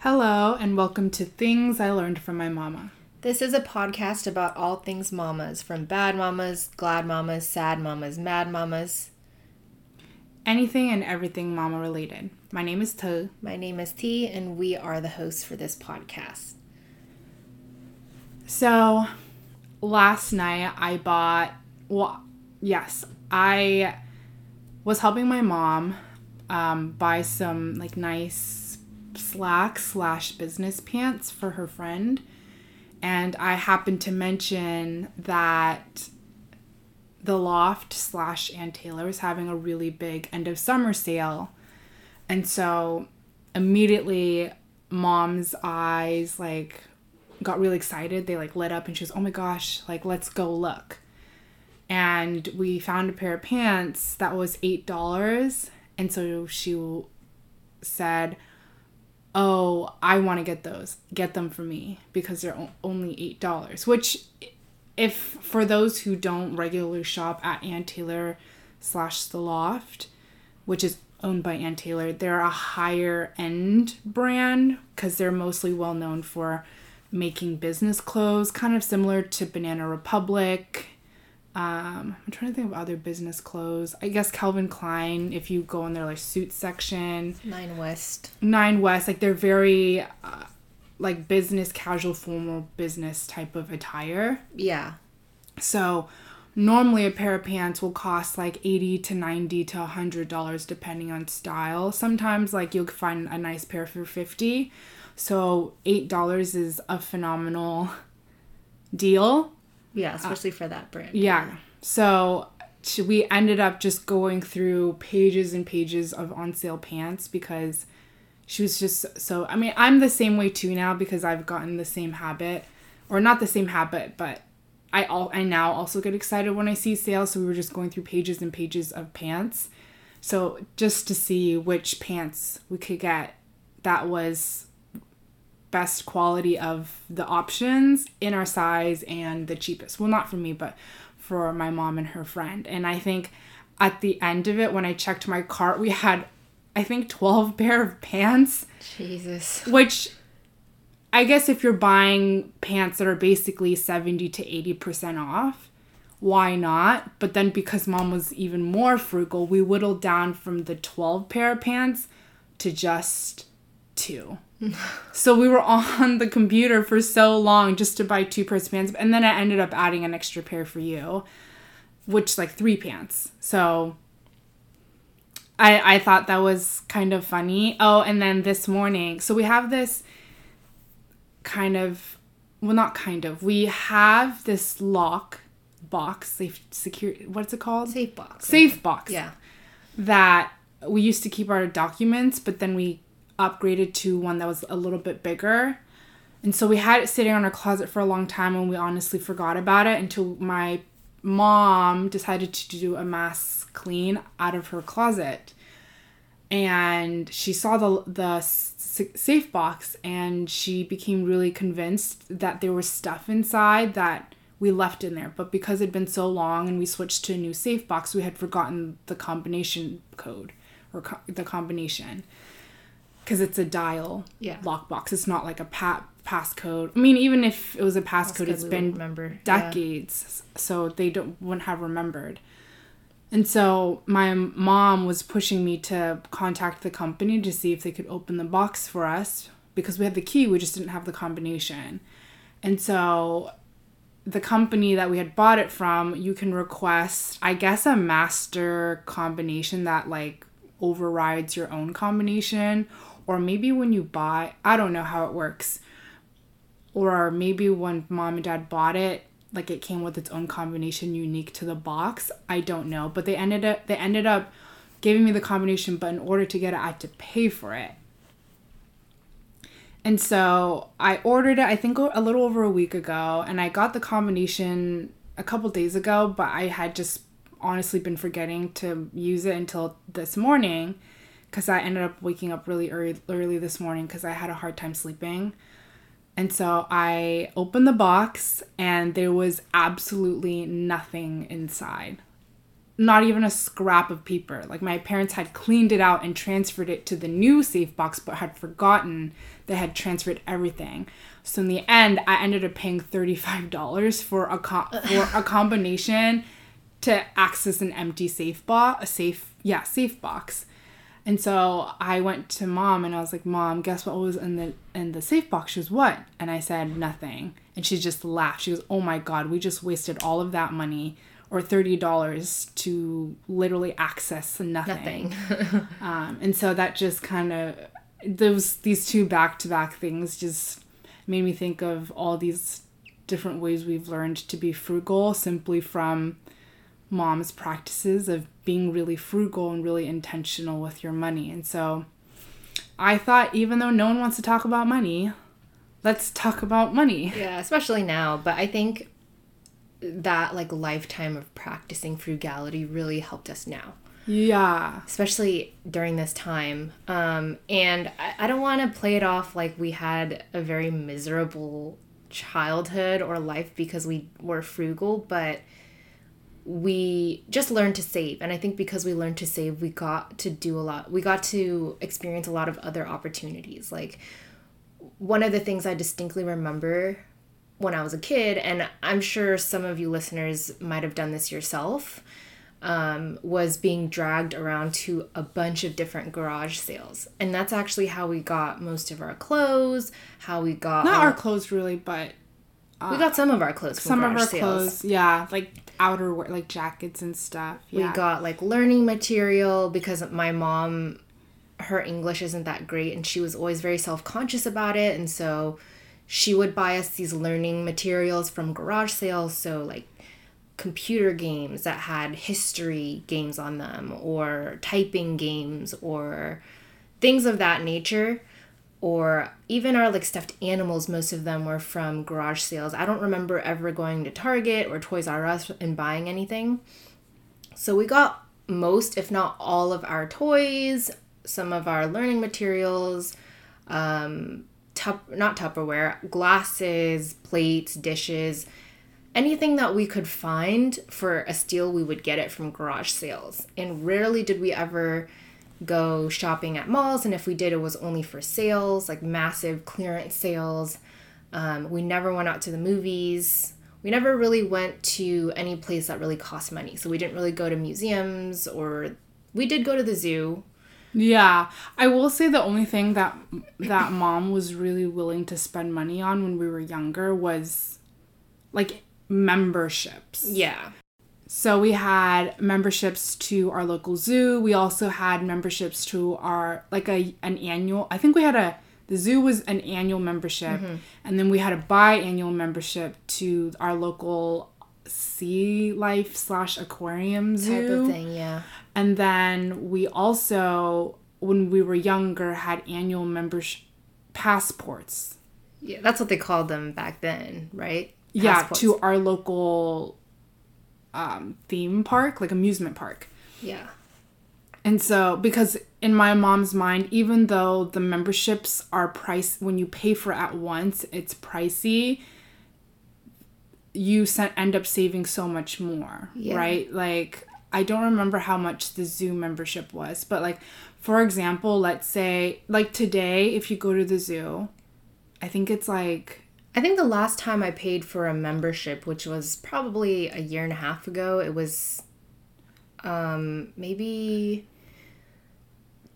Hello, and welcome to Things I Learned from My Mama. This is a podcast about all things mamas, from bad mamas, glad mamas, sad mamas, mad mamas. Anything and everything mama related. My name is To. My name is T, and we are the hosts for this podcast. So, last night I bought, well, yes, I was helping my mom um, buy some like nice slack slash business pants for her friend. And I happened to mention that the loft slash Ann Taylor was having a really big end of summer sale. And so immediately mom's eyes like got really excited. They like lit up and she was, oh my gosh, like let's go look. And we found a pair of pants that was eight dollars. And so she said, Oh, I want to get those. Get them for me because they're only eight dollars. Which if for those who don't regularly shop at Ann Taylor slash the loft, which is owned by Ann Taylor, they're a higher end brand because they're mostly well known for making business clothes, kind of similar to Banana Republic. Um, I'm trying to think of other business clothes. I guess Calvin Klein, if you go in their like suit section, Nine West. Nine West, like they're very uh, like business casual formal business type of attire. Yeah. So normally a pair of pants will cost like 80 to 90 to 100 dollars depending on style. Sometimes like you'll find a nice pair for 50. So $8 is a phenomenal deal. Yeah, uh, especially for that brand. Yeah. So we ended up just going through pages and pages of on sale pants because she was just so I mean, I'm the same way too now because I've gotten the same habit or not the same habit, but I all I now also get excited when I see sales, so we were just going through pages and pages of pants. So just to see which pants we could get that was best quality of the options in our size and the cheapest. Well, not for me, but for my mom and her friend. And I think at the end of it, when I checked my cart, we had, I think, 12 pair of pants, Jesus. which I guess if you're buying pants that are basically 70 to 80% off, why not? But then because mom was even more frugal, we whittled down from the 12 pair of pants to just two. so we were on the computer for so long just to buy two pairs of pants. And then I ended up adding an extra pair for you, which like three pants. So I I thought that was kind of funny. Oh, and then this morning, so we have this kind of well not kind of. We have this lock box, safe secure what's it called? Safe box. Safe box Yeah. that we used to keep our documents, but then we upgraded to one that was a little bit bigger. And so we had it sitting on our closet for a long time and we honestly forgot about it until my mom decided to do a mass clean out of her closet. And she saw the the safe box and she became really convinced that there was stuff inside that we left in there. But because it'd been so long and we switched to a new safe box, we had forgotten the combination code or co- the combination because it's a dial Yeah. lockbox. It's not like a pa- passcode. I mean, even if it was a passcode, it's been remember. Yeah. decades, so they don't wouldn't have remembered. And so my mom was pushing me to contact the company to see if they could open the box for us because we had the key, we just didn't have the combination. And so the company that we had bought it from, you can request, I guess, a master combination that like overrides your own combination. Or maybe when you buy, I don't know how it works. Or maybe when mom and dad bought it, like it came with its own combination unique to the box. I don't know. But they ended up they ended up giving me the combination, but in order to get it, I had to pay for it. And so I ordered it, I think a little over a week ago, and I got the combination a couple days ago, but I had just honestly been forgetting to use it until this morning because I ended up waking up really early, early this morning because I had a hard time sleeping. And so I opened the box and there was absolutely nothing inside. Not even a scrap of paper. Like my parents had cleaned it out and transferred it to the new safe box, but had forgotten they had transferred everything. So in the end, I ended up paying $35 for a co- for a combination to access an empty safe box, a safe, yeah, safe box. And so I went to mom and I was like, "Mom, guess what was in the in the safe box?" She was what? And I said, "Nothing." And she just laughed. She goes, "Oh my god, we just wasted all of that money or thirty dollars to literally access nothing." nothing. um, and so that just kind of those these two back to back things just made me think of all these different ways we've learned to be frugal simply from mom's practices of being really frugal and really intentional with your money. And so I thought, even though no one wants to talk about money, let's talk about money. Yeah, especially now. But I think that like lifetime of practicing frugality really helped us now. Yeah. Especially during this time. Um, and I, I don't want to play it off like we had a very miserable childhood or life because we were frugal, but we just learned to save. And i think because we learned to save we got to do a lot we got to experience a lot of other opportunities. Like one of the things i distinctly remember when i was a kid and i'm sure some of you listeners might have done this yourself um, was being dragged around to a bunch of different garage sales. And that's actually how we got most of our clothes how we got not our, our clothes really but uh, we got some of our clothes some of our sales. clothes yeah like outerwear, like jackets and stuff. Yeah. We got like learning material because my mom, her English isn't that great, and she was always very self conscious about it, and so she would buy us these learning materials from garage sales. So like computer games that had history games on them, or typing games, or things of that nature or even our like stuffed animals most of them were from garage sales. I don't remember ever going to target or toys r us and buying anything. So we got most if not all of our toys some of our learning materials um tup- not tupperware glasses plates dishes anything that we could find for a steal we would get it from garage sales. And rarely did we ever go shopping at malls, and if we did, it was only for sales, like massive clearance sales. Um, we never went out to the movies. We never really went to any place that really cost money. So we didn't really go to museums or we did go to the zoo. Yeah, I will say the only thing that that mom was really willing to spend money on when we were younger was like memberships. Yeah. So we had memberships to our local zoo. We also had memberships to our like a an annual. I think we had a the zoo was an annual membership, mm-hmm. and then we had a biannual membership to our local sea life slash aquarium zoo type of thing. Yeah, and then we also when we were younger had annual membership passports. Yeah, that's what they called them back then, right? Passports. Yeah, to our local um, theme park, like amusement park. Yeah. And so, because in my mom's mind, even though the memberships are price when you pay for at once, it's pricey. You end up saving so much more, yeah. right? Like I don't remember how much the zoo membership was, but like for example, let's say like today, if you go to the zoo, I think it's like I think the last time I paid for a membership, which was probably a year and a half ago, it was um, maybe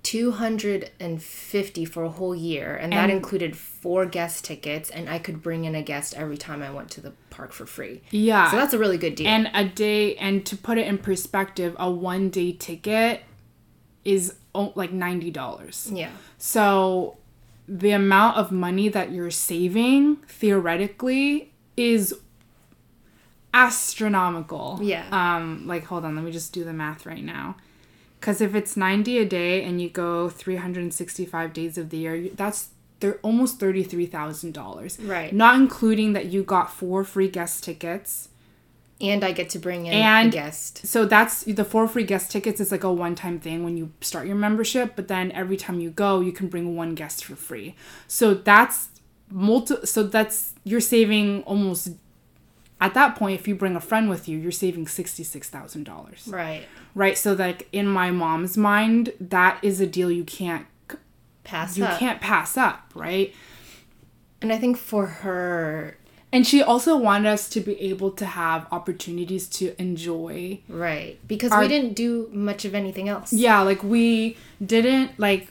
250 for a whole year and, and, that included four guest tickets and i could bring in a guest every time i went to the park for free. Yeah. So that's a really good deal. And a day and to put it in perspective a one day ticket is like $90 yeah. So the amount of money that you're saving theoretically is astronomical. Yeah. Um like hold on, let me just do the math right now. Cuz if it's 90 a day and you go 365 days of the year, that's they're almost $33,000. Right. Not including that you got four free guest tickets. And I get to bring in And- a guest. So that's the four free guest tickets is like a one time thing when you start your membership, but then every time you go, you can bring one guest for free. So that's multi so that's you're saving almost at that point if you bring a friend with you, you're saving $66,000. Right. Right? So like in my mom's mind, that is a deal you can't Pass you up. can't pass up, right? And I think for her, And she also wanted us to be able to have opportunities to enjoy right, because Our- we didn't do much of anything else. yeah like we didn't like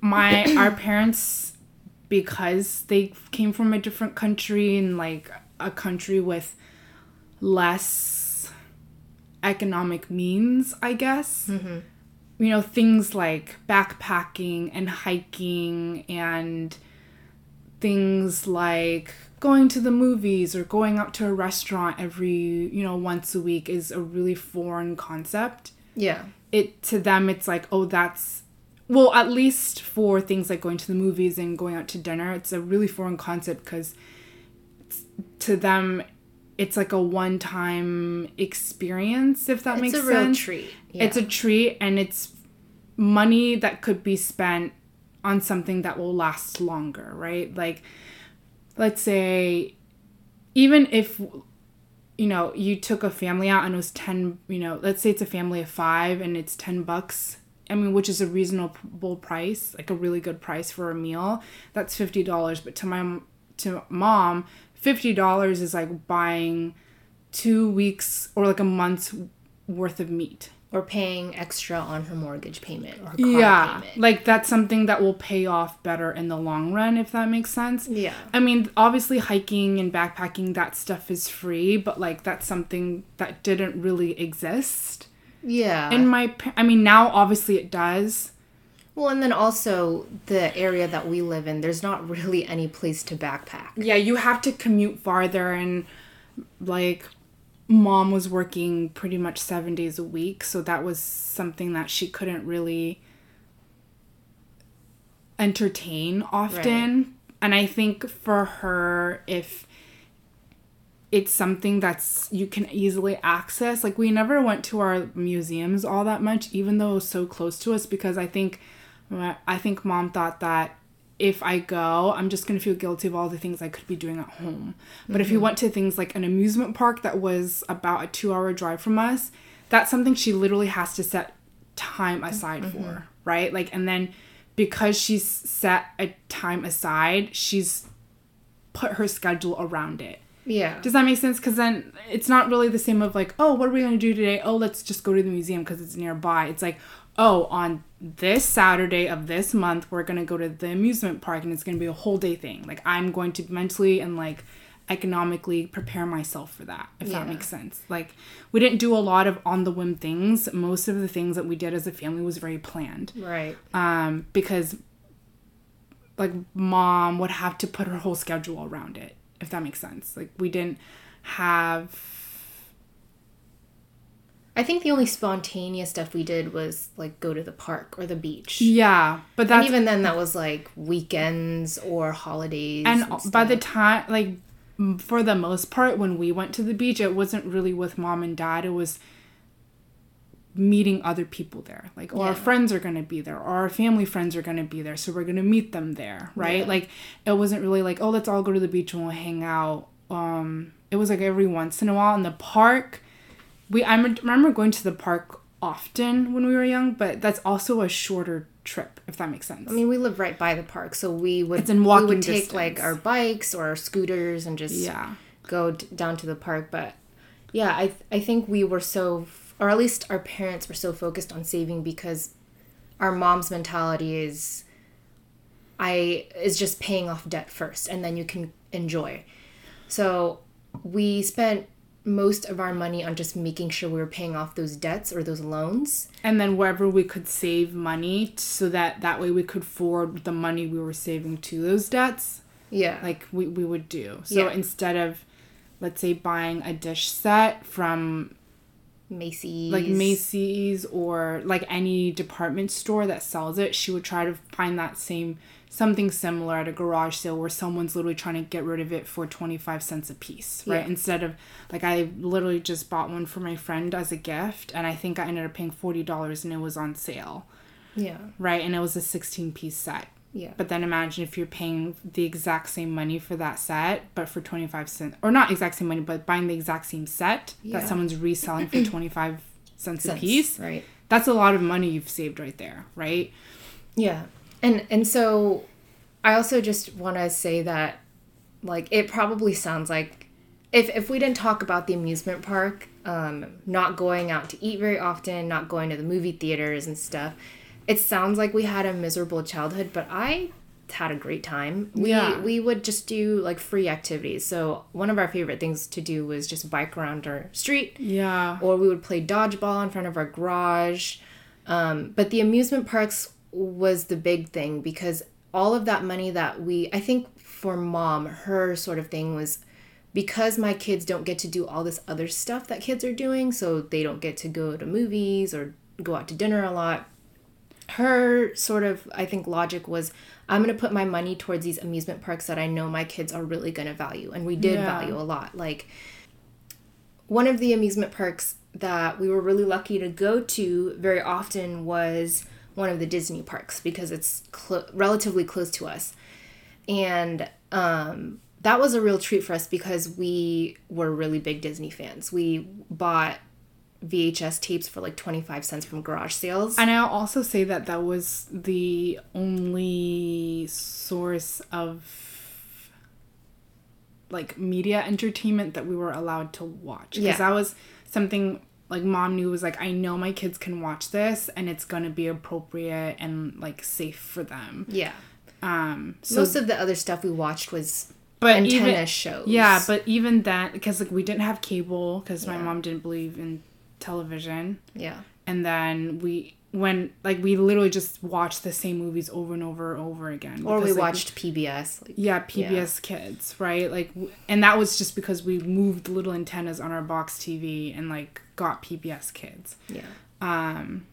my our parents because they came from a different country and like a country with less economic means i guess Mm-hmm. you know things like backpacking and hiking and things like going to the movies or going out to a restaurant every you know once a week is a really foreign concept Yeah. it to them it's like oh that's well at least for things like going to the movies and going out to dinner it's a really foreign concept because to them it's like a one-time experience if that It's makes sense. It's a real treat. it's a treat and it's money that could be spent on something that will last longer right like let's say even if you know you took a family out and it was 10 you know let's say it's a family of five and it's 10 bucks i mean which is a reasonable price like a really good price for a meal that's $50 but to my to mom $50 is like buying two weeks or like a month's worth of meat or paying extra on her mortgage payment or yeah payment. like that's something that will pay off better in the long run if that makes sense Yeah. i mean obviously hiking and backpacking that stuff is free but like that's something that didn't really exist Yeah. in my i mean now obviously it does well, and then also the area that we live in, there's not really any place to backpack. yeah you have to commute farther and like mom was working pretty much seven days a week so that was something that she couldn't really entertain often. And i think for her if it's something that's you can easily access like we never went to our museums all that much even though it was so close to us because i think i think mom thought that if i go i'm just going to feel guilty of all the things i could be doing at home but if you mm-hmm. went to things like an amusement park that was about a two hour drive from us that's something she literally has to set time mm-hmm. aside for right like and then because she's set a time aside she's put her schedule around it Yeah. does that make sense? Because then it's not really the same of like, oh, what are we going to do today? Oh, let's just go to the museum because it's nearby. It's like, oh, on this Saturday of this month, we're going to go to the amusement park and it's going to be a whole day thing. Like, I'm going to mentally and like economically prepare myself for that, if Yeah. that makes sense. Like, we didn't do a lot of on the whim things. Most of the things that we did as a family was very planned right. um, because like mom would have to put her whole schedule around it if that makes sense like we didn't have I think the only spontaneous stuff we did was like go to the park or the beach. yeah but And even then, that was like weekends or holidays. and And, by the time like for the most part when we went to the beach it wasn't really with mom and dad. It was meeting other people there. Like oh, our friends are going to be there. Or our family friends are going to be there. So we're going to meet them there right? Yeah. like it wasn't really like oh let's all go to the beach and we'll hang out. Um it was like every once in a while in the park we I remember going to the park often when we were young but that's also a shorter trip if that makes sense I mean, we live right by the park, so we would It's in walking we would take like our bikes or our scooters and just yeah go d- down to the park. But yeah, I I think we were so, or at least our parents were so focused on saving because our mom's mentality is, I is just paying off debt first, and then you can enjoy. So we spent most of our money on just making sure we were paying off those debts or those loans. and then wherever we could save money so that that way we could forward the money we were saving to those debts Yeah. like we, we would do so Yeah. instead of let's say buying a dish set from Macy's. like macy's or like any department store that sells it she would try to find that same something similar at a garage sale where someone's literally trying to get rid of it for 25 cents a piece, right? Yeah. Instead of like I literally just bought one for my friend as a gift and I think I ended up paying $40 and it was on sale, Yeah. right? And it was a 16 piece set. Yeah. But then imagine if you're paying the exact same money for that set, but for 25 cents, or not exact same money, but buying the exact same set Yeah. that someone's reselling for 25 cents a piece. Right. That's a lot of money you've saved right there, right? Yeah. And and so I also just want to say that like it probably sounds like if if we didn't talk about the amusement park, um not going out to eat very often, not going to the movie theaters and stuff, it sounds like we had a miserable childhood, but I had a great time. We Yeah. we would just do like free activities. So one of our favorite things to do was just bike around our street Yeah. or we would play dodgeball in front of our garage. Um, but the amusement parks was the big thing because all of that money that we, I think for mom, her sort of thing was because my kids don't get to do all this other stuff that kids are doing, so they don't get to go to movies or go out to dinner a lot. Her sort of, I think, logic was I'm going to put my money towards these amusement parks that I know my kids are really going to value. And we did Yeah. value a lot. Like, one of the amusement parks that we were really lucky to go to very often was one of the Disney parks because it's clo- relatively close to us. And um, that was a real treat for us because we were really big Disney fans. We bought VHS tapes for like 25 cents from garage sales. And I'll also say that that was the only source of like media entertainment that we were allowed to watch. Because Yeah. that was something like mom knew was like, I know my kids can watch this and it's gonna be appropriate and like safe for them. yeah. Um so Most of the other stuff we watched was but antenna even, shows. Yeah, but even that because like we didn't have cable because my mom didn't believe in television. yeah. and then we when like we literally just watched the same movies over and over and over again Or we like, watched PBS. Like, yeah pbs kids right like w- and that was just because we moved little antennas on our box tv and like got pbs kids yeah. um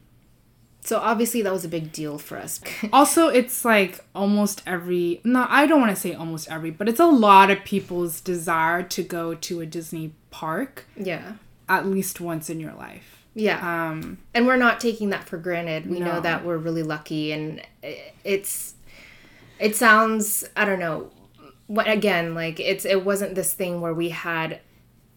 So obviously that was a big deal for us. also it's like almost every no i don't want to say almost every but it's a lot of people's desire to go to a disney park yeah. at least once in your life Yeah. um and we're not taking that for granted. We know that we're really lucky and it's it sounds I don't know. What again, like it's it wasn't this thing where we had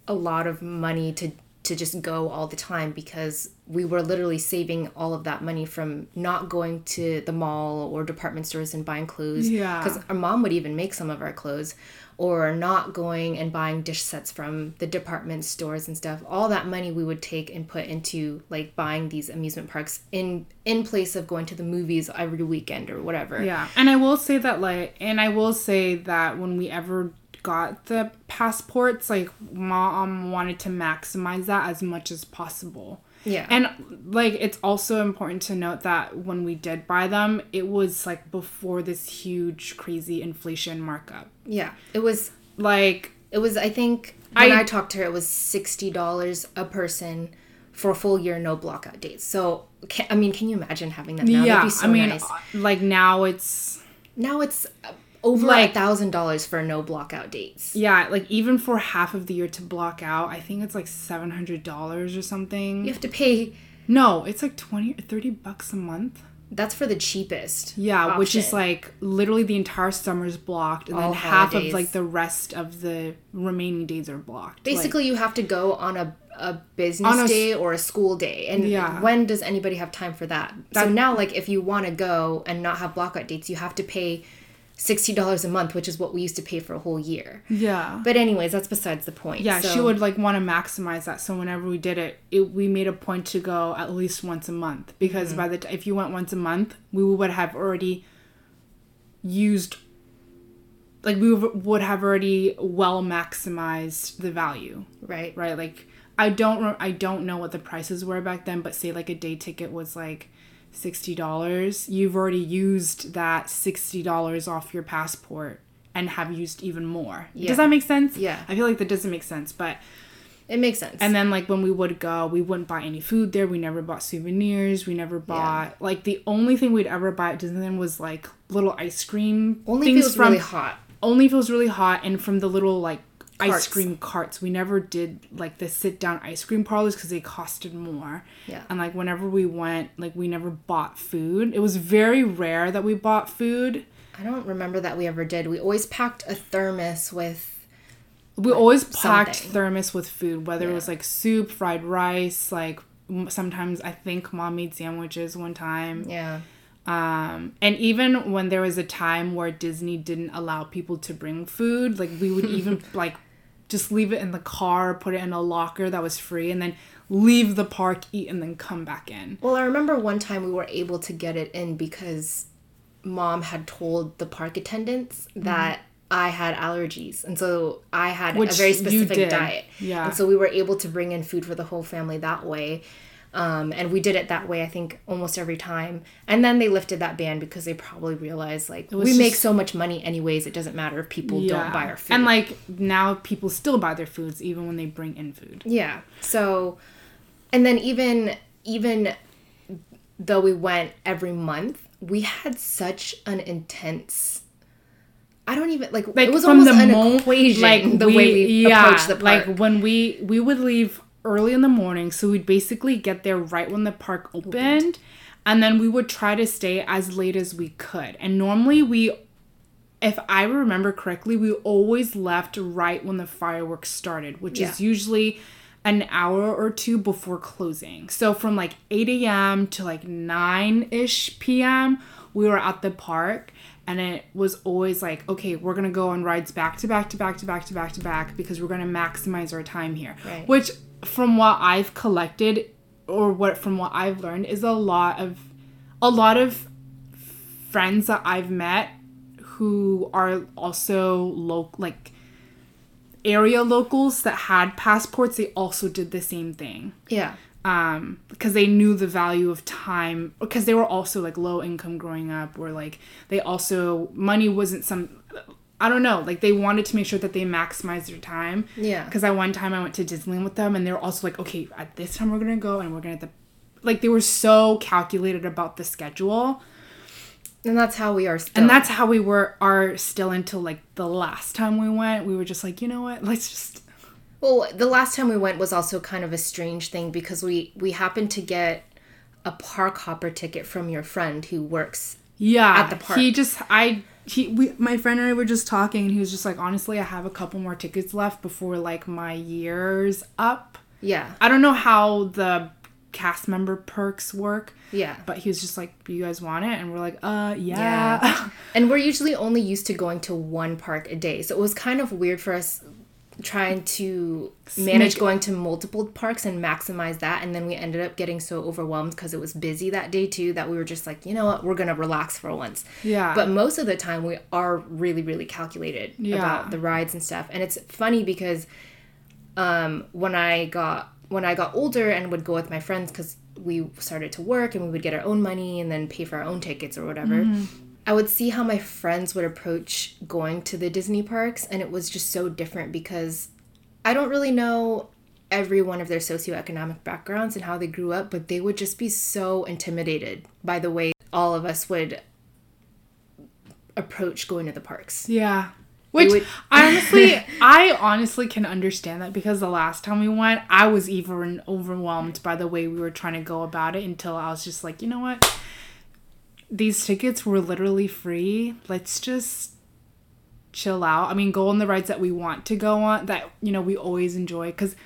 a lot of money to to just go all the time because we were literally saving all of that money from not going to the mall or department stores and buying clothes. Yeah. Because our mom would even make some of our clothes, or not going and buying dish sets from the department stores and stuff. All that money we would take and put into like buying these amusement parks in in place of going to the movies every weekend or whatever. Yeah, and I will say that like, and I will say that when we ever got the passports, like mom wanted to maximize that as much as possible. Yeah. And like it's also important to note that when we did buy them, it was like before this huge crazy inflation markup. yeah. It was Like It was, I think, when I- I, talked to her, it was sixty dollars a person for a full year, no blockout dates. So, can, I mean, can you imagine having that now? Yeah, so I mean nice. uh, like now it's Now it's uh, over Like- a thousand dollars for no blockout dates. yeah, like even for half of the year to block out, I think it's like $700 or something. You have to pay. No, it's like 20 or 30 bucks a month. That's for the cheapest. Yeah, which is like literally the entire summer's blocked, and All then half of like the rest of the remaining days are blocked. Like, Basically, you have to go on a, a business a day or a school day. And Yeah. when does anybody have time for that? so now, like, if you want to go and not have blockout dates, you have to pay $60 a month, which is what we used to pay for a whole year. yeah, But, anyways, that's besides the point. yeah. She would like want to maximize that. So whenever we did it, it we made a point to go at least once a month because Mm-hmm. by the t- if you went once a month, we would have already used. Like we would have already well maximized the value. Right. right? Like I don't I don't know what the prices were back then, but say like a day ticket was like sixty dollars. You've already used that sixty dollars off your passport and have used even more. Yeah. Does that make sense? Yeah. I feel like that doesn't make sense, but It makes sense. And then like when we would go, we wouldn't buy any food there. We never bought souvenirs. We never bought like the only thing we'd ever buy at Disneyland was like little ice cream Only if it was really hot. only if it was really hot and from the little like ice cream carts. We never did like the sit down ice cream parlors because they costed more. Yeah. And like whenever we went, like we never bought food. It was very rare that we bought food. I don't remember that we ever did. We always packed a thermos with We always packed something. thermos with food, whether it was like soup, fried rice, like sometimes I think mom made sandwiches one time. yeah. Um, and even when there was a time where Disney didn't allow people to bring food, like we would even like just leave it in the car, put it in a locker that was free, and then leave the park, eat, and then come back in. Well, I remember one time we were able to get it in because mom had told the park attendants that I had allergies. And so I had Mm-hmm. Which a very specific diet. Yeah. And so we were able to bring in food for the whole family that way. Um, and we did it that way, I think, almost every time. And then they lifted that ban because they probably realized, like, we make so much money anyways, it doesn't matter if people don't buy our food. And like now, people still buy their foods even when they bring in food. Yeah. So, and then even even though we went every month, we had such an intense. I don't even like. Like it was almost an mo- equation. like the way we yeah, approached the park. Like when we we would leave early in the morning, so we'd basically get there right when the park opened, and then we would try to stay as late as we could. And normally we, if I remember correctly, we always left right when the fireworks started, which is usually an hour or two before closing. So from like 8 a.m. to like 9 ish p.m., we were at the park. And it was always like, okay, we're gonna go on rides back to back to back to back to back to back because we're gonna maximize our time here. Right. Which, from what I've collected, or what from what I've learned, is a lot of, a lot of friends that I've met who are also local, like area locals that had passports, they also did the same thing. yeah. Um, because they knew the value of time, because they were also like low income growing up, or like they also, money wasn't some, I don't know, like they wanted to make sure that they maximized their time. Yeah. Because at one time I went to Disneyland with them and they were also like, okay, at this time we're gonna go and we're gonna, the, like they were so calculated about the schedule. And that's how we are still. And that's how we were are still until like the last time we went. We were just like, you know what? Let's just Well, the last time we went was also kind of a strange thing because we we happened to get a park hopper ticket from your friend who works. Yeah. At the park. He just I he we my friend and I were just talking and he was just like, honestly, I have a couple more tickets left before like my year's up. Yeah. I don't know how the cast member perks work. Yeah. But he was just like, "You guys want it?" And we're like, "Uh, yeah." Yeah. and we're usually only used to going to one park a day. So it was kind of weird for us trying to manage going to multiple parks and maximize that. And then we ended up getting so overwhelmed because it was busy that day too that we were just like, you know what, we're going to relax for once. Yeah. But most of the time we are really, really calculated Yeah. about the rides and stuff. And it's funny because um, when I got when I got older and would go with my friends because we started to work and we would get our own money and then pay for our own tickets or whatever. I would see how my friends would approach going to the Disney parks, and it was just so different because I don't really know every one of their socioeconomic backgrounds and how they grew up, but they would just be so intimidated by the way all of us would approach going to the parks. Yeah. Which would- I honestly, I honestly can understand that because the last time we went, I was even overwhelmed by the way we were trying to go about it until I was just like, you know what? These tickets were literally free. Let's just chill out. I mean, go on the rides that we want to go on that, you know, we always enjoy. Because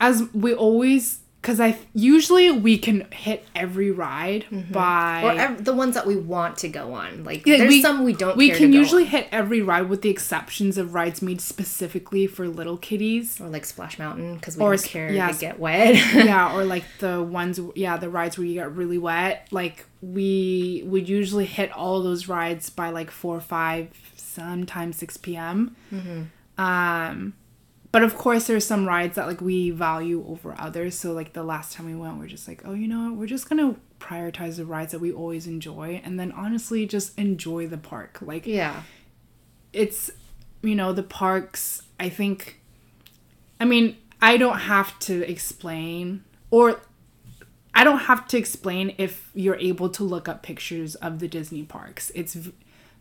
as we always, because I usually we can hit every ride by. Or ev- the ones that we want to go on. Like, Yeah, there's some we don't we care can usually on. hit every ride with the exceptions of rides made specifically for little kitties Or like Splash Mountain because we Or don't care yes. to get wet. yeah or like the ones yeah the rides where you get really wet like we would usually hit all those rides by like 4 or 5 sometimes 6 p.m um but of course there's some rides that like we value over others so like the last time we went we're just like oh you know what we're just gonna prioritize the rides that we always enjoy and then honestly just enjoy the park like yeah. it's you know the parks i think i mean I don't have to explain or I don't have to explain if you're able to look up pictures of the Disney parks. It's v-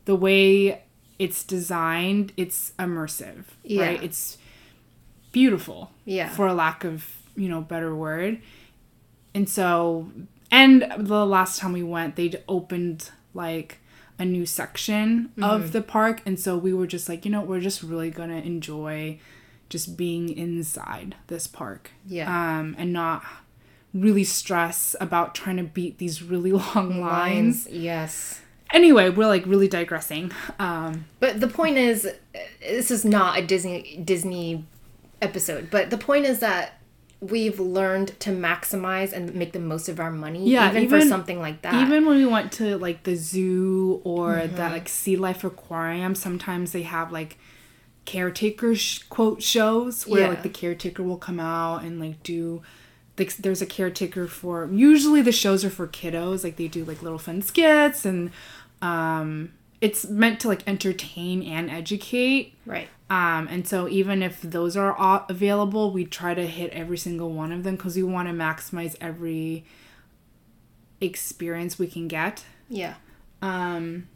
the way it's designed, it's immersive, Yeah. right? It's beautiful, Yeah. for a lack of, you know, better word. And so, and the last time we went, they'd opened like a new section Mm-hmm. of the park. And so we were just like, you know, we're just really going to enjoy just being inside this park. Yeah. Um, and not really stress about trying to beat these really long lines. Lines. Yes. Anyway, we're like really digressing. Um, But the point is, this is not a Disney Disney episode. But the point is that we've learned to maximize and make the most of our money, Yeah, even, for something like that. Even when we went to like the zoo or Mm-hmm. that like sea life aquarium, sometimes they have like caretaker sh- quote shows where Yeah. like the caretaker will come out and like do like there's a caretaker for usually the shows are for kiddos like they do like little fun skits and um it's meant to like entertain and educate right. um, and so even if those are all available, we try to hit every single one of them because we want to maximize every experience we can get. Yeah. Um,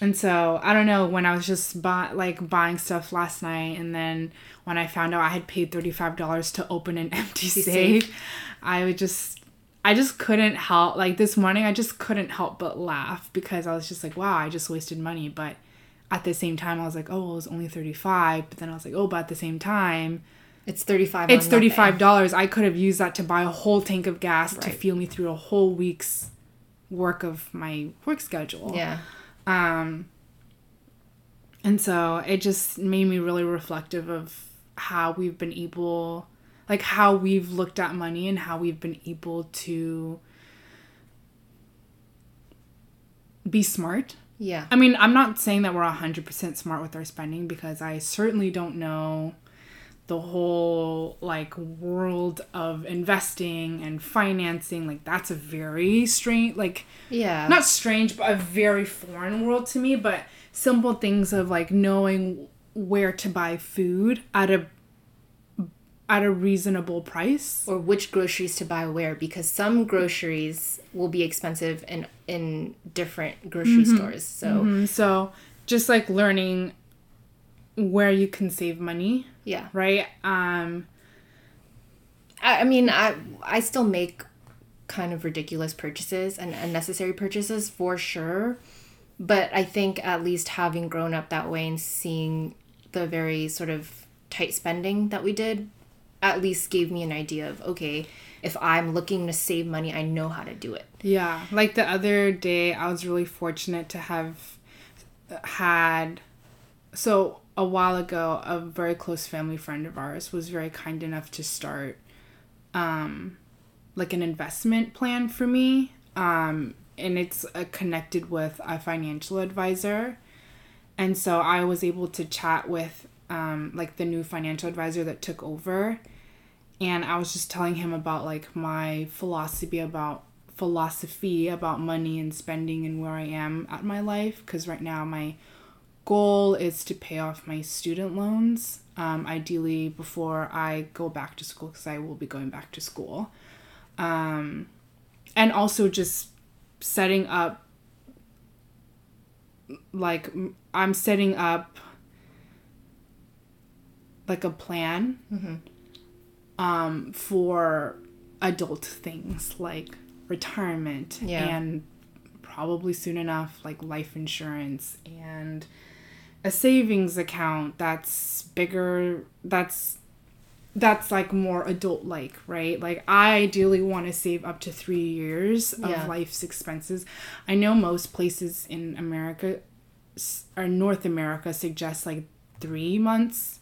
and so I don't know when I was just buy, like buying stuff last night, and then when I found out I had paid thirty five dollars to open an empty safe, safe. I would just. I just couldn't help like this morning I just couldn't help but laugh because I was just like wow I just wasted money. But at the same time I was like oh well, it was only 35 but then I was like oh but at the same time It's thirty five. it's $35 I could have used that to buy a whole tank of gas to fuel me through a whole week's work of my work schedule. Yeah. um, and so it just made me really reflective of how we've been able, like how we've looked at money and how we've been able to be smart. Yeah. I mean, I'm not saying that we're 100% smart with our spending because I certainly don't know the whole like world of investing and financing like that's a very strange like Yeah. not strange but a very foreign world to me but simple things of like knowing where to buy food at a at a reasonable price. Or which groceries to buy where because some groceries will be expensive in in different grocery stores. So. Mm, so just like learning where you can save money. Yeah. right? Um I, I mean, I I still make kind of ridiculous purchases and unnecessary purchases for sure, but I think at least having grown up that way and seeing the very sort of tight spending that we did, at least gave me an idea of okay, if I'm looking to save money, I know how to do it. Yeah, like the other day, I was really fortunate to have had. So, a while ago, a very close family friend of ours was very kind enough to start um, like an investment plan for me. Um, and it's uh, connected with a financial advisor. And so I was able to chat with um, like the new financial advisor that took over and I was just telling him about like my philosophy about philosophy about money and spending and where I am at my life. Because right now my goal is to pay off my student loans um, ideally before I go back to school because I will be going back to school. Um, and also just setting up like I'm setting up like a plan um, for adult things like retirement Yeah. and probably soon enough like life insurance and a savings account that's bigger that's that's like more adult like right like i ideally want to save up to three years of Yeah. life's expenses i know most places in america or north america suggest like three months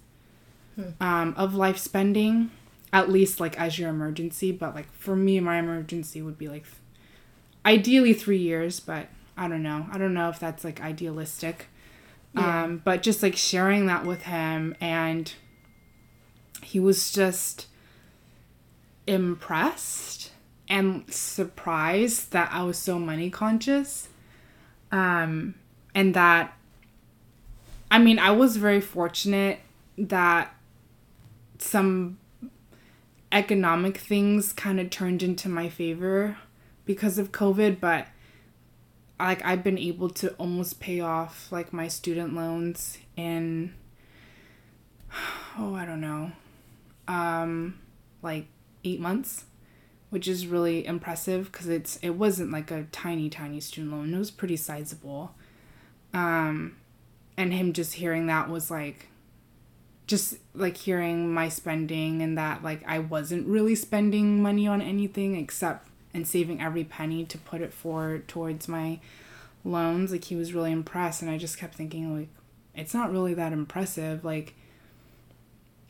um, of life spending at least like as your emergency but like for me my emergency would be like ideally three years but i don't know. I don't know if that's like idealistic. Yeah. um but just like sharing that with him and he was just impressed and surprised that i was so money conscious. Um and that i mean i was very fortunate that some economic things kind of turned into my favor because of COVID, but like I've been able to almost pay off like my student loans in oh, I don't know. Um like 8 months, which is really impressive cuz it's it wasn't like a tiny tiny student loan. It was pretty sizable. Um and him just hearing that was like just like hearing my spending and that like I wasn't really spending money on anything except and saving every penny to put it forward towards my loans like he was really impressed. And I just kept thinking like it's not really that impressive. Like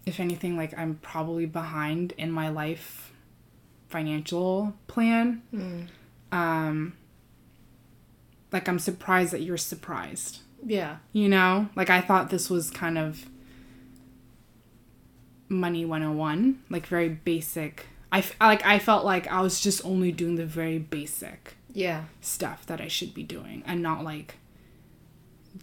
if anything like I'm probably behind in my life financial plan. Mm. um like I'm surprised that you're surprised. Yeah. You know? Like I thought this was kind of money 101 like very basic. I like I felt like I was just only doing the very basic yeah. stuff that I should be doing and not like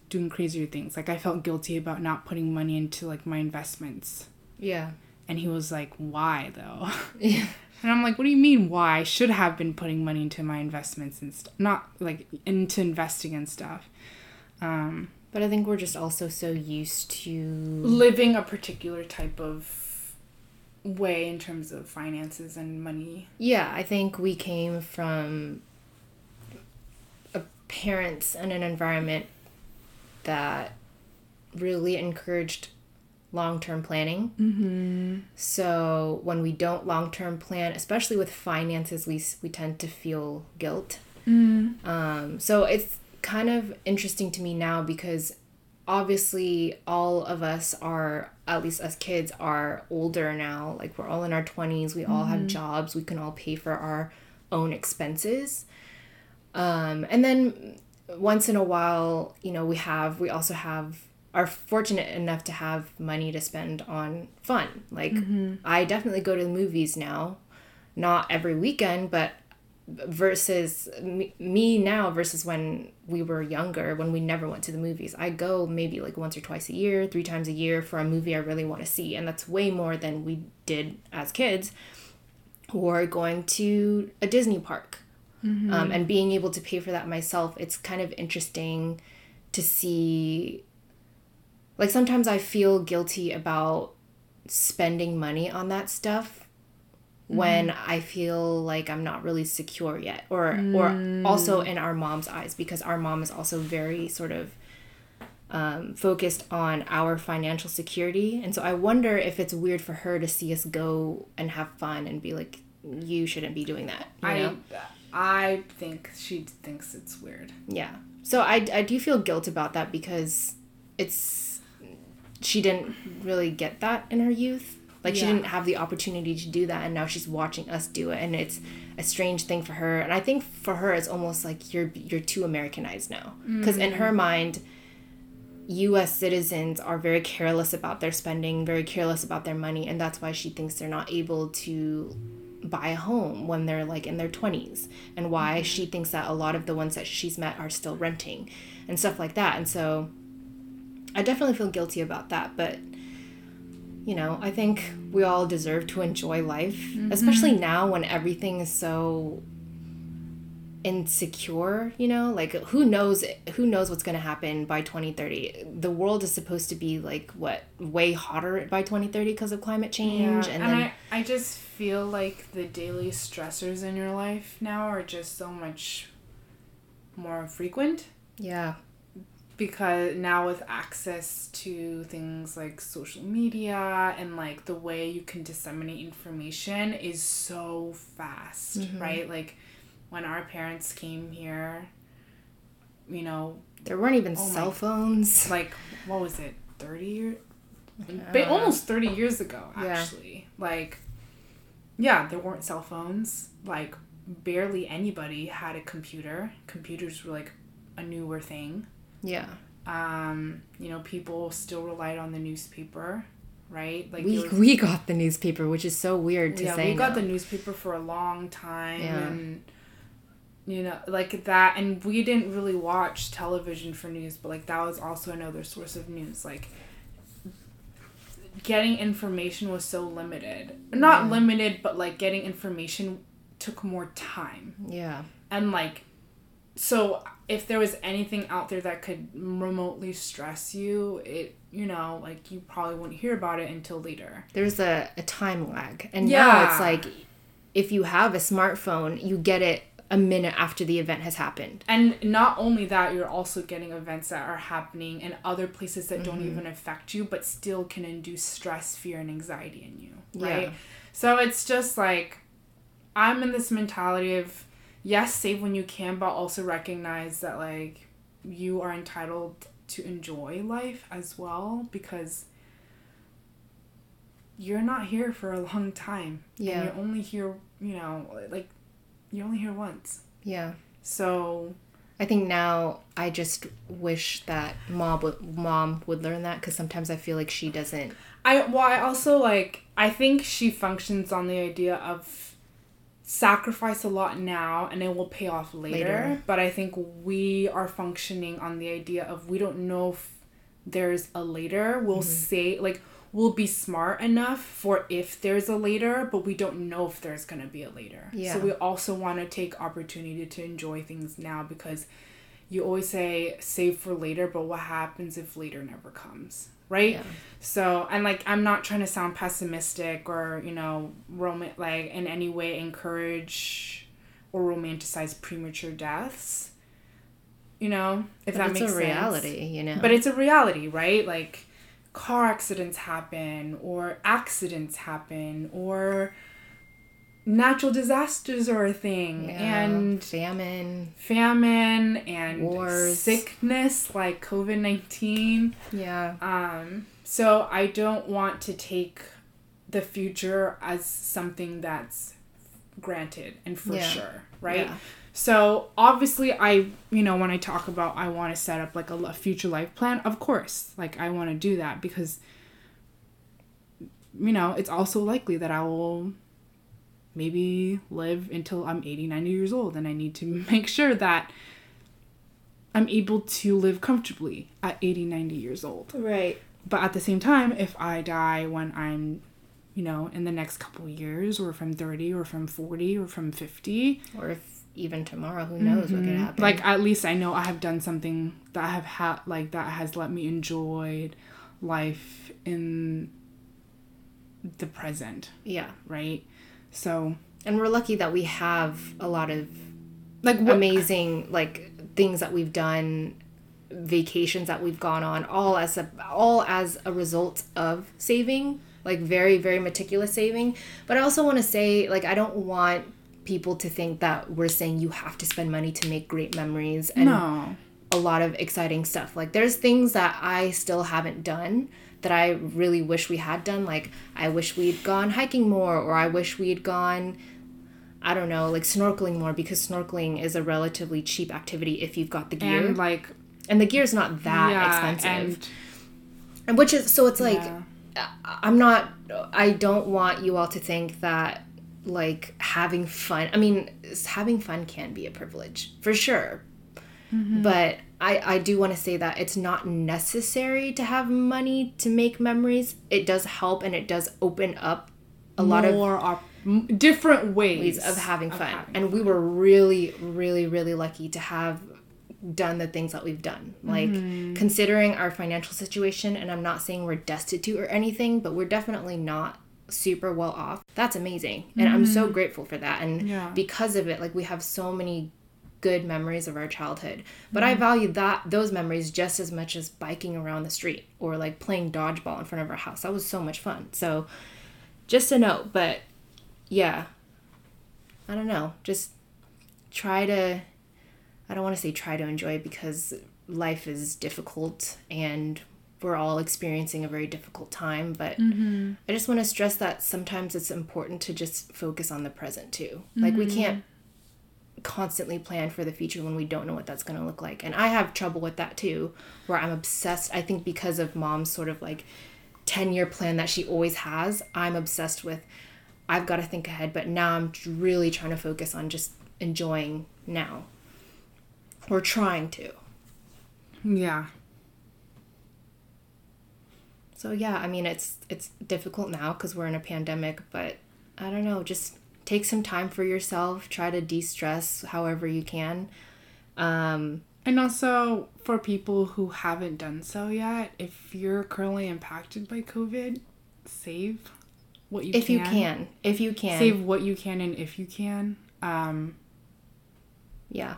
doing crazier things. Like I felt guilty about not putting money into like my investments. Yeah. And he was like why though? Yeah. And I'm like what do you mean why? I should have been putting money into my investments and stuff not like into investing and stuff. Um but I think we're just also so used to living a particular type of way in terms of finances and money. Yeah, I think we came from a parents and an environment that really encouraged long-term planning. Mm-hmm. So when we don't long-term plan, especially with finances, we we tend to feel guilt. Mm. Um, so it's kind of interesting to me now because obviously all of us are at least us kids are older now like we're all in our 20s we mm-hmm. all have mm-hmm. jobs we can all pay for our own expenses um, and then once in a while you know we have we also have are fortunate enough to have money to spend on fun like mm-hmm. i definitely go to the movies now not every weekend but versus me, me now versus when we were younger when we never went to the movies i go maybe like once or twice a year three times a year for a movie i really want to see and that's way more than we did as kids or going to a disney park mm-hmm. um, and being able to pay for that myself it's kind of interesting to see like sometimes i feel guilty about spending money on that stuff when mm. I feel like I'm not really secure yet or mm. or also in our mom's eyes because our mom is also very sort of um, focused on our financial security and so I wonder if it's weird for her to see us go and have fun and be like you shouldn't be doing that you I know? I think she thinks it's weird yeah so I, I do feel guilt about that because it's she didn't really get that in her youth like yeah. she didn't have the opportunity to do that and now she's watching us do it and it's a strange thing for her. And I think for her it's almost like you're you're too Americanized now. Cuz mm-hmm. in her mm. mind US citizens are very careless about their spending, very careless about their money, and that's why she thinks they're not able to buy a home when they're like in their 20s and why mm-hmm. she thinks that a lot of the ones that she's met are still renting and stuff like that. And so I definitely feel guilty about that, but you know, I think we all deserve to enjoy life, mm-hmm. especially now when everything is so insecure, you know? Like who knows who knows what's going to happen by 2030. The world is supposed to be like what way hotter by 2030 because of climate change yeah. and, and then I, I just feel like the daily stressors in your life now are just so much more frequent. Yeah because now with access to things like social media and like the way you can disseminate information is so fast mm-hmm. right? Like when our parents came here you know there weren't even oh cell my, phones. like what was it 30 years uh, almost 30 years ago actually. Yeah. like yeah there weren't cell phones. Like barely anybody had a computer. Computers were like a newer thing yeah. Um, you know, people still relied on the newspaper, right? Like we was, we got the newspaper, which is so weird to yeah, say. we got the newspaper for a long time, yeah. and you know, like that. And we didn't really watch television for news, but like that was also another source of news. Like getting information was so limited. Not limited, but like getting information took more time. Yeah. And like so if there was anything out there that could remotely stress you, it you know, like you probably wouldn't hear about it until later. There's a, a time lag. And now it's like if you have a smartphone, you get it a minute after the event has happened. And not only that, you're also getting events that are happening in other places that don't mm-hmm. even affect you, but still can induce stress, fear, and anxiety in you. Right? Yeah. So it's just like, I'm in this mentality of, yes, save when you can, but also recognize that, like, you are entitled to enjoy life as well because you're not here for a long time. Yeah. And you're only here, you know, like, you're only here once. Yeah. So I think now I just wish that mom would, mom would learn that because sometimes I feel like she doesn't. I well I also like I think she functions on the idea of sacrifice a lot now and it will pay off later, Later. but I think we are functioning on the idea of we don't know if there's a later. We'll mm-hmm. say like we'll be smart enough for if there's a later, but we don't know if there's going to be a later. Yeah. So we also want to take opportunity to enjoy things now because you always say save for later, but what happens if later never comes? Right? Yeah. So, and like, I'm not trying to sound pessimistic or, you know, rom- like in any way encourage or romanticize premature deaths. You know, if But that it's makes a reality, you know. But it's a reality, right? Like, car accidents happen, or accidents happen, or natural disasters are a thing, Yeah, and famine. famine and Wars. sickness like COVID 19. Yeah. Um, so I don't want to take the future as something that's granted and for Yeah. sure, right? Yeah. So obviously, I you know when I talk about I want to set up like a future life plan, of course, like I want to do that because you know it's also likely that I will maybe live until I'm 80, 90 years old, and I need to make sure that I'm able to live comfortably at 80, 90 years old Right. but at the same time if i die when i'm you know in the next couple years or from 30 or from 40 or from 50 Or if even tomorrow, who knows what could happen? Mm-hmm. like at least i know i have done something that i have had like that has let me enjoy life in the present yeah. right so And we're lucky that we have a lot of like what amazing like things that we've done vacations that we've gone on all as a all as a result of saving like very very meticulous saving but i also want to say like i don't want people to think that we're saying you have to spend money to make great memories and no a lot of exciting stuff. Like there's things that I still haven't done that I really wish we had done. Like I wish we'd gone hiking more or I wish we'd gone I don't know, like snorkeling more because snorkeling is a relatively cheap activity if you've got the gear. and And, like the gear's not that yeah expensive. and And which is so it's like Yeah. I'm not I don't want you all to think that like having fun I mean having fun can be a privilege for sure mm-hmm. but I I do want to say that it's not necessary to have money to make memories. It does help and it does open up a lot of op- different ways, ways of having fun. having and we were really really really lucky to have done the things that we've done. Like mm-hmm. considering our financial situation and i'm not saying we're destitute or anything but we're definitely not super well off. That's amazing. And i'm so mm-hmm. grateful for that. And Yeah. because of it like we have so many good memories of our childhood but i mm-hmm. value that those memories just as much as biking around the street or like playing dodgeball in front of our house that was so much fun so just a note but yeah I don't know. Just try to. I don't want to say try to enjoy because life is difficult and we're all experiencing a very difficult time. But mm-hmm. I just want to stress that sometimes it's important to just focus on the present too. Like, we mm-hmm. can't constantly plan for the future when we don't know what that's going to look like. And I have trouble with that too, where I'm obsessed. I think because of mom's sort of like 10 year plan that she always has, I'm obsessed with I've got to think ahead, but now I'm really trying to focus on just enjoying now. Or trying to. yeah So yeah, I mean it's it's difficult now cuz we're in a pandemic, but I don't know, just take some time for yourself, try to de-stress however you can. Um And also for people who haven't done so yet, if you're currently impacted by COVID, save what you if can. you can, if you can. Save what you can and if you can. Um yeah.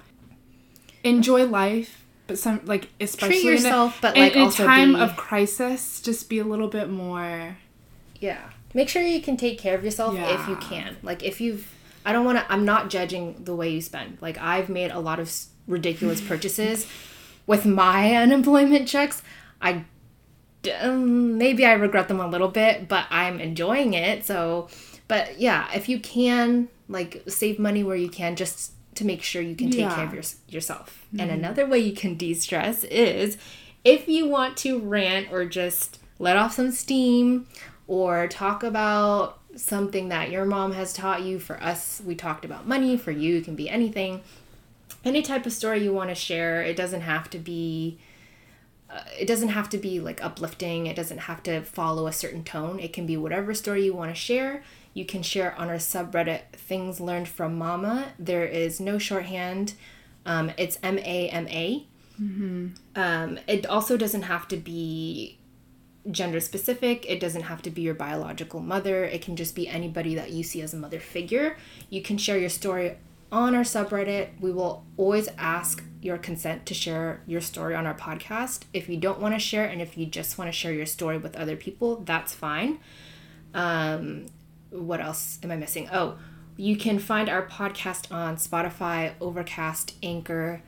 enjoy life, but some like especially yourself, in a, but, in like, a time be- of crisis, just be a little bit more. Yeah. Make sure you can take care of yourself if you can. Like if you've I don't want to I'm not judging the way you spend. Like I've made a lot of ridiculous purchases with my unemployment checks. I um, maybe I regret them a little bit, but I'm enjoying it. So, but yeah, if you can like save money where you can just to make sure you can take care of your, yourself. And another way you can de-stress is if you want to rant or just let off some steam or talk about something that your mom has taught you. For us, we talked about money. For you, it can be anything. Any type of story you want to share. It doesn't have to be uh, it doesn't have to be like uplifting. It doesn't have to follow a certain tone. It can be whatever story you want to share. You can share on our subreddit Things Learned from Mama. There is no shorthand. Um, it's M A M A. Um, it also doesn't have to be gender specific. It doesn't have to be your biological mother. It can just be anybody that you see as a mother figure. You can share your story on our subreddit. We will always ask your consent to share your story on our podcast. If you don't want to share and if you just want to share your story with other people, that's fine. Um, what else am I missing? Oh, you can find our podcast on Spotify, Overcast, Anchor,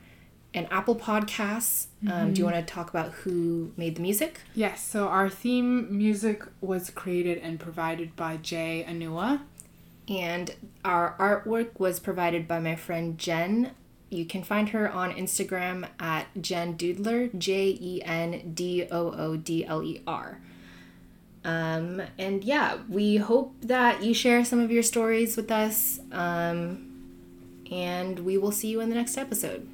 and Apple Podcasts. Um, do you want to talk about who made the music? Yes, so our theme music was created and provided by Jay Anua. And our artwork was provided by my friend Jen. You can find her on Instagram at Jen Doodler, J E N D O O D L E R. Um, and yeah, we hope that you share some of your stories with us. Um, and we will see you in the next episode.